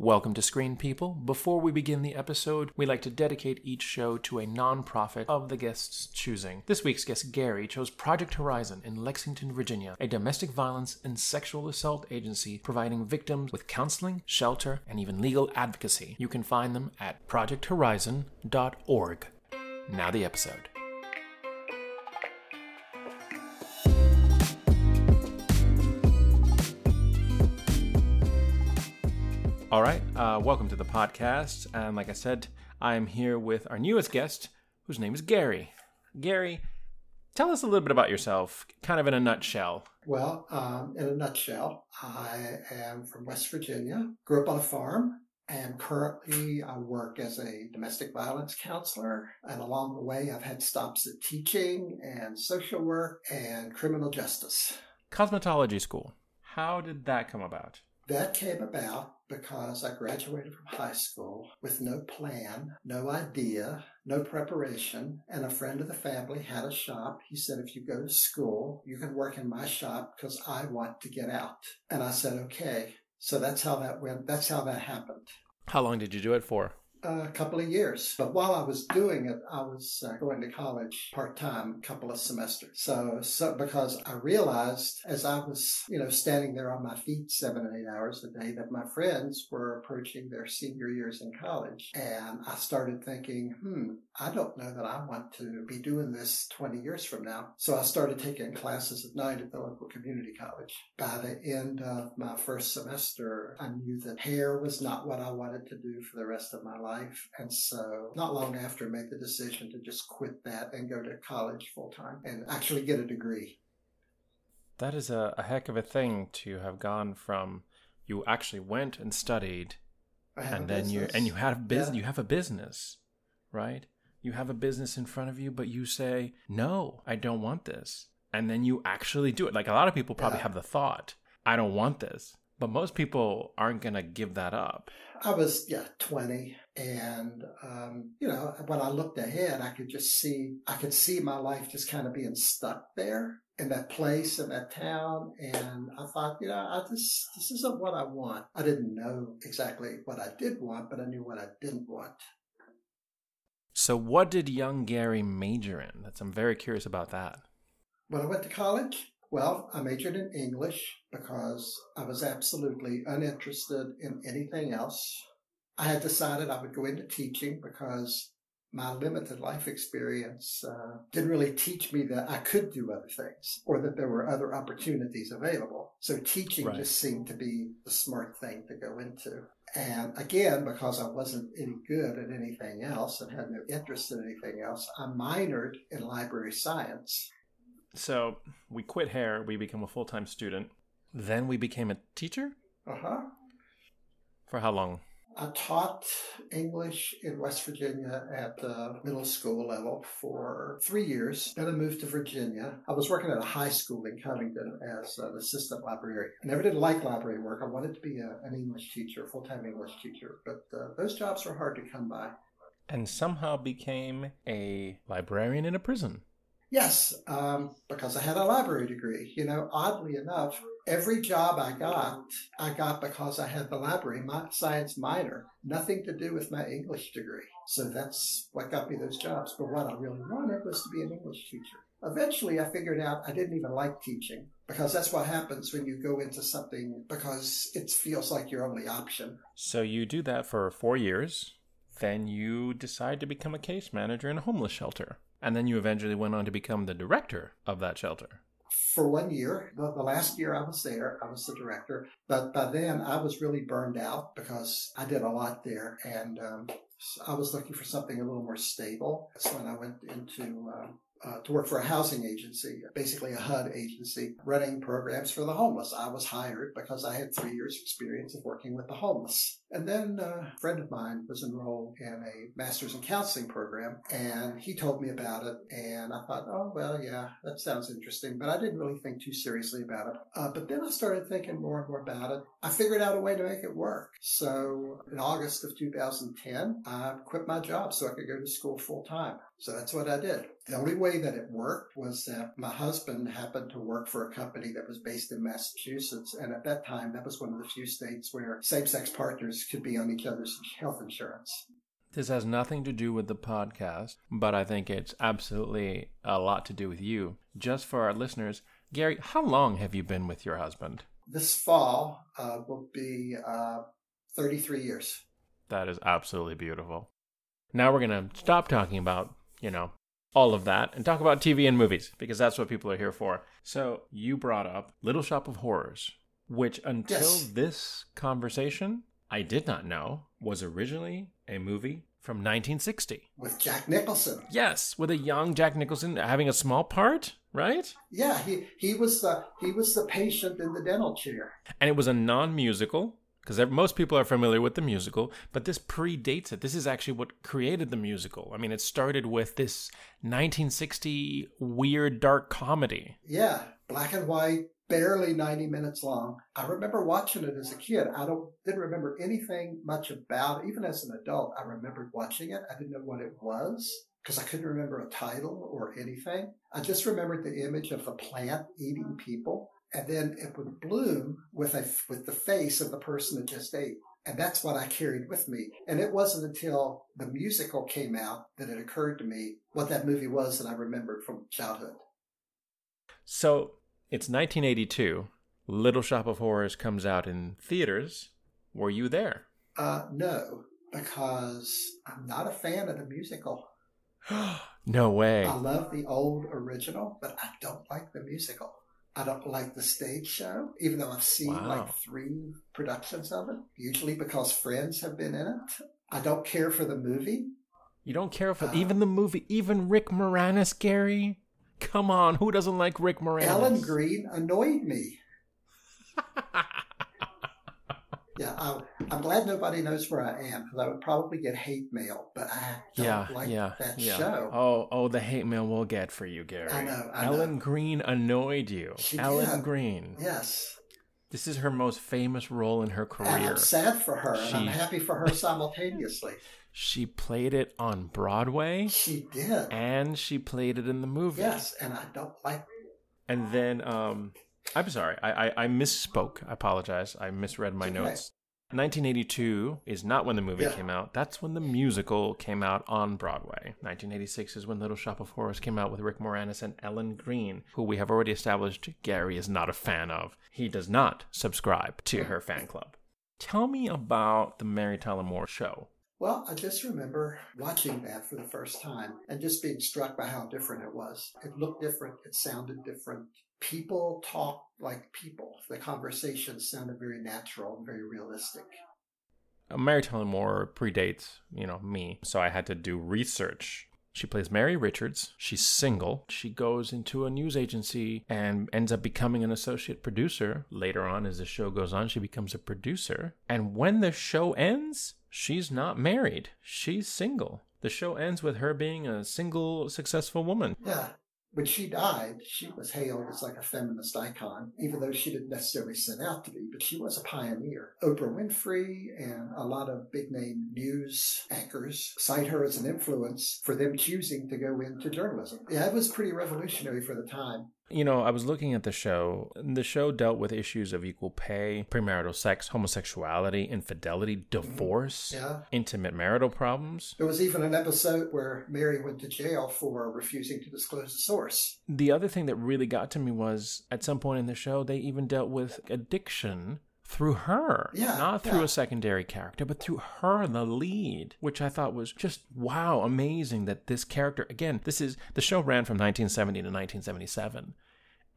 Welcome to Screen People. Before we begin the episode, we like to dedicate each show to a nonprofit of the guest's choosing. This week's guest, Gary, chose Project Horizon in Lexington, Virginia, a domestic violence and sexual assault agency providing victims with counseling, shelter, and even legal advocacy. You can find them at projecthorizon.org. Now, the episode. All right, uh, welcome to the podcast. And like I said, I am here with our newest guest, whose name is Gary. Gary, tell us a little bit about yourself, kind of in a nutshell. Well, um, in a nutshell, I am from West Virginia, grew up on a farm, and currently I work as a domestic violence counselor. And along the way, I've had stops at teaching and social work and criminal justice. Cosmetology school. How did that come about? That came about because I graduated from high school with no plan, no idea, no preparation, and a friend of the family had a shop. He said, if you go to school, you can work in my shop because I want to get out. And I said, okay. So that's how that went. That's how that happened. How long did you do it for? A couple of years. But while I was doing it, I was uh, going to college part time, a couple of semesters. So, so because I realized as I was, you know, standing there on my feet seven and eight hours a day that my friends were approaching their senior years in college. And I started thinking, hmm, I don't know that I want to be doing this 20 years from now. So I started taking classes at night at the local community college. By the end of my first semester, I knew that hair was not what I wanted to do for the rest of my life life. And so not long after made the decision to just quit that and go to college full time and actually get a degree. That is a, a heck of a thing to have gone from you actually went and studied and then you and you have business yeah. you have a business, right? You have a business in front of you, but you say, No, I don't want this. And then you actually do it. Like a lot of people probably yeah. have the thought, I don't want this. But most people aren't going to give that up. I was, yeah, 20. And, um, you know, when I looked ahead, I could just see, I could see my life just kind of being stuck there in that place, in that town. And I thought, you know, I just, this isn't what I want. I didn't know exactly what I did want, but I knew what I didn't want. So, what did young Gary major in? That's, I'm very curious about that. When I went to college, well, I majored in English because I was absolutely uninterested in anything else. I had decided I would go into teaching because my limited life experience uh, didn't really teach me that I could do other things or that there were other opportunities available. So teaching right. just seemed to be the smart thing to go into. And again, because I wasn't any good at anything else and had no interest in anything else, I minored in library science. So we quit hair, we became a full time student. Then we became a teacher? Uh huh. For how long? I taught English in West Virginia at the middle school level for three years. Then I moved to Virginia. I was working at a high school in Covington as an assistant librarian. I never did like library work. I wanted to be a, an English teacher, full time English teacher, but uh, those jobs were hard to come by. And somehow became a librarian in a prison. Yes, um, because I had a library degree. You know, oddly enough, every job I got, I got because I had the library science minor, nothing to do with my English degree. So that's what got me those jobs. But what I really wanted was to be an English teacher. Eventually, I figured out I didn't even like teaching because that's what happens when you go into something because it feels like your only option. So you do that for four years. Then you decide to become a case manager in a homeless shelter. And then you eventually went on to become the director of that shelter. For one year, the, the, last year I was there, I was the director. But by then I was really burned out because I did a lot there. And um, I was looking for something a little more stable. That's when I went into um, uh, to work for a housing agency, basically a HUD agency, running programs for the homeless. I was hired because I had three years' experience of working with the homeless. And then uh, a friend of mine was enrolled in a master's in counseling program, and he told me about it. And I thought, oh, well, yeah, that sounds interesting. But I didn't really think too seriously about it. Uh, but then I started thinking more and more about it. I figured out a way to make it work. So in August of 2010, I quit my job so I could go to school full time. So that's what I did. The only way that it worked was that my husband happened to work for a company that was based in Massachusetts. And at that time, that was one of the few states where same sex partners could be on each other's health insurance. This has nothing to do with the podcast, but I think it's absolutely a lot to do with you. Just for our listeners, Gary, how long have you been with your husband? this fall uh, will be uh, 33 years. That is absolutely beautiful. Now we're going to stop talking about, you know, all of that and talk about TV and movies because that's what people are here for. So you brought up Little Shop of Horrors, which until yes. this conversation, I did not know was originally a movie from 1960 with Jack Nicholson. Yes, with a young Jack Nicholson having a small part, right? Yeah, he he was the he was the patient in the dental chair. And it was a non-musical because most people are familiar with the musical, but this predates it. This is actually what created the musical. I mean, it started with this 1960 weird dark comedy. Yeah, black and white barely 90 minutes long. I remember watching it as a kid. I don't didn't remember anything much about it. Even as an adult, I remembered watching it. I didn't know what it was because I couldn't remember a title or anything. I just remembered the image of the plant eating people. And then it would bloom with a with the face of the person that just ate. And that's what I carried with me. And it wasn't until the musical came out that it occurred to me what that movie was that I remembered from childhood. So it's 1982. Little Shop of Horrors comes out in theaters. Were you there? Uh, no, because I'm not a fan of the musical. no way. I love the old original, but I don't like the musical. I don't like the stage show, even though I've seen wow. like three productions of it, usually because friends have been in it. I don't care for the movie. You don't care for uh, even the movie, even Rick Moranis, Gary? Come on, who doesn't like Rick Moranis? Ellen Greene annoyed me. yeah, I, am glad nobody knows where I am because I would probably get hate mail, but I don't yeah, like yeah, that yeah. show. Oh, oh, the hate mail we'll get for you, Gary. I know. I Ellen know. Greene annoyed you. She Ellen did. Greene. Yes. This is her most famous role in her career. And I'm sad for her, she... and I'm happy for her simultaneously. She played it on Broadway. She did. And she played it in the movie. Yes, and I don't like And then um I'm sorry, I, I, I misspoke. I apologize. I misread my okay. notes. 1982 is not when the movie yeah. came out. That's when the musical came out on Broadway. 1986 is when Little Shop of Horrors came out with Rick Moranis and Ellen Greene, who we have already established Gary is not a fan of. He does not subscribe to her fan club. Tell me about the Mary Tyler Moore show. Well, I just remember watching that for the first time and just being struck by how different it was. It looked different. It sounded different. People talked like people. The conversations sounded very natural and very realistic. Mary Tyler Moore predates, you know, me, so I had to do research. She plays Mary Richards. She's single. She goes into a news agency and ends up becoming an associate producer. Later on, as the show goes on, she becomes a producer. And when the show ends, she's not married. She's single. The show ends with her being a single, successful woman. Yeah. When she died, she was hailed as like a feminist icon, even though she didn't necessarily set out to be, but she was a pioneer. Oprah Winfrey and a lot of big name news anchors cite her as an influence for them choosing to go into journalism. Yeah, it was pretty revolutionary for the time. You know, I was looking at the show. The show dealt with issues of equal pay, premarital sex, homosexuality, infidelity, divorce, yeah. intimate marital problems. There was even an episode where Mary went to jail for refusing to disclose the source. The other thing that really got to me was at some point in the show, they even dealt with addiction through her. Yeah. Not through yeah. a secondary character, but through her, the lead, which I thought was just wow, amazing that this character, again, this is the show ran from 1970 to 1977,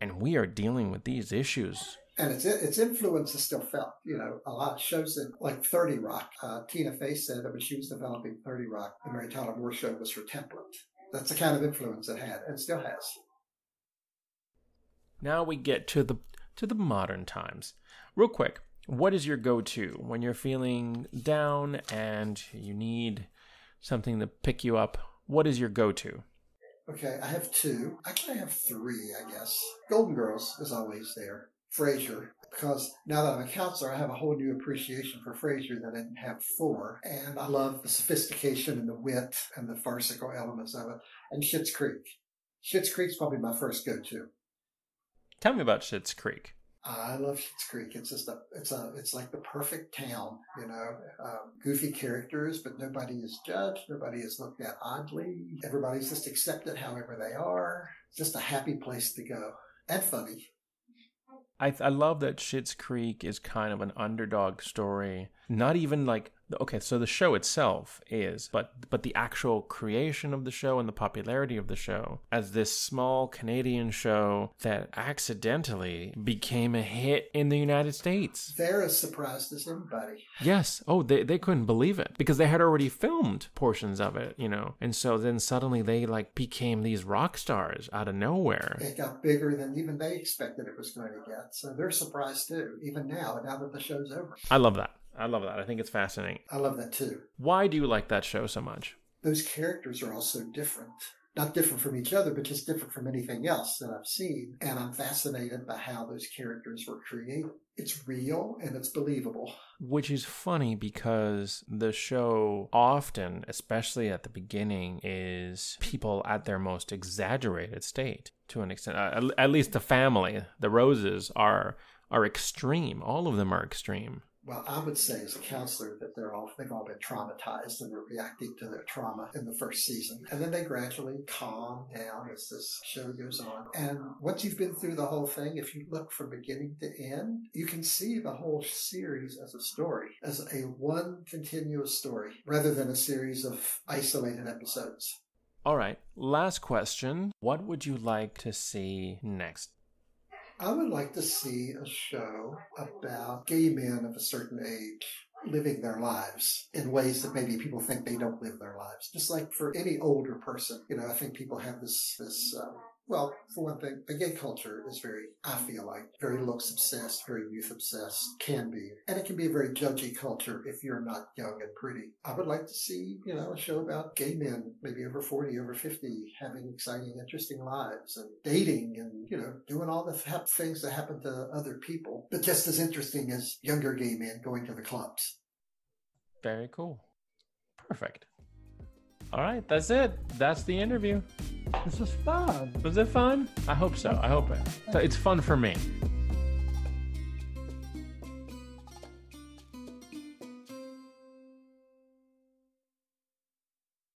and we are dealing with these issues. And its its influence is still felt. You know, a lot of shows that like Thirty Rock. Uh, Tina Fey said that when she was developing Thirty Rock, the Mary Tyler Moore Show was her template. That's the kind of influence it had, and still has. Now we get to the to the modern times. Real quick, what is your go to when you're feeling down and you need something to pick you up? What is your go to? Okay, I have two. Actually, I have three, I guess. Golden Girls is always there. Frasier. because now that I'm a counselor, I have a whole new appreciation for Frasier that I didn't have before. And I love the sophistication and the wit and the farcical elements of it. And Schitt's Creek. Schitt's Creek's probably my first go-to. Tell me about Schitt's Creek. I love Schitt's Creek. It's just a, it's a, it's like the perfect town, you know, um, goofy characters, but nobody is judged. Nobody is looked at oddly. Everybody's just accepted however they are. It's just a happy place to go and funny. I, I love that Schitt's Creek is kind of an underdog story. Not even like okay, so the show itself is, but but the actual creation of the show and the popularity of the show as this small Canadian show that accidentally became a hit in the United States. They're as surprised as anybody. Yes. Oh, they they couldn't believe it because they had already filmed portions of it, you know, and so then suddenly they like became these rock stars out of nowhere. It got bigger than even they expected it was going to get, so they're surprised too. Even now, now that the show's over. I love that. I love that. I think it's fascinating. I love that too. Why do you like that show so much? Those characters are all so different. Not different from each other, but just different from anything else that I've seen. And I'm fascinated by how those characters were created. It's real and it's believable. Which is funny because the show often, especially at the beginning, is people at their most exaggerated state to an extent. Uh, at least the family, the Roses, are are extreme. All of them are extreme well, I would say as a counselor that they're all they've all been traumatized and they're reacting to their trauma in the first season, and then they gradually calm down as this show goes on. And once you've been through the whole thing, if you look from beginning to end, you can see the whole series as a story, as a one continuous story, rather than a series of isolated episodes. All right, last question. What would you like to see next? I would like to see a show about gay men of a certain age living their lives in ways that maybe people think they don't live their lives. Just like for any older person, you know, I think people have this this um, well, for one thing, the gay culture is very, I feel like, very looks obsessed, very youth obsessed, can be. And it can be a very judgy culture if you're not young and pretty. I would like to see, you know, a show about gay men, maybe over 40, over 50, having exciting, interesting lives and dating and, you know, doing all the things that happen to other people, but just as interesting as younger gay men going to the clubs. Very cool. Perfect. All right, that's it. That's the interview. This was fun. Was it fun? I hope so. I hope it. It's fun for me.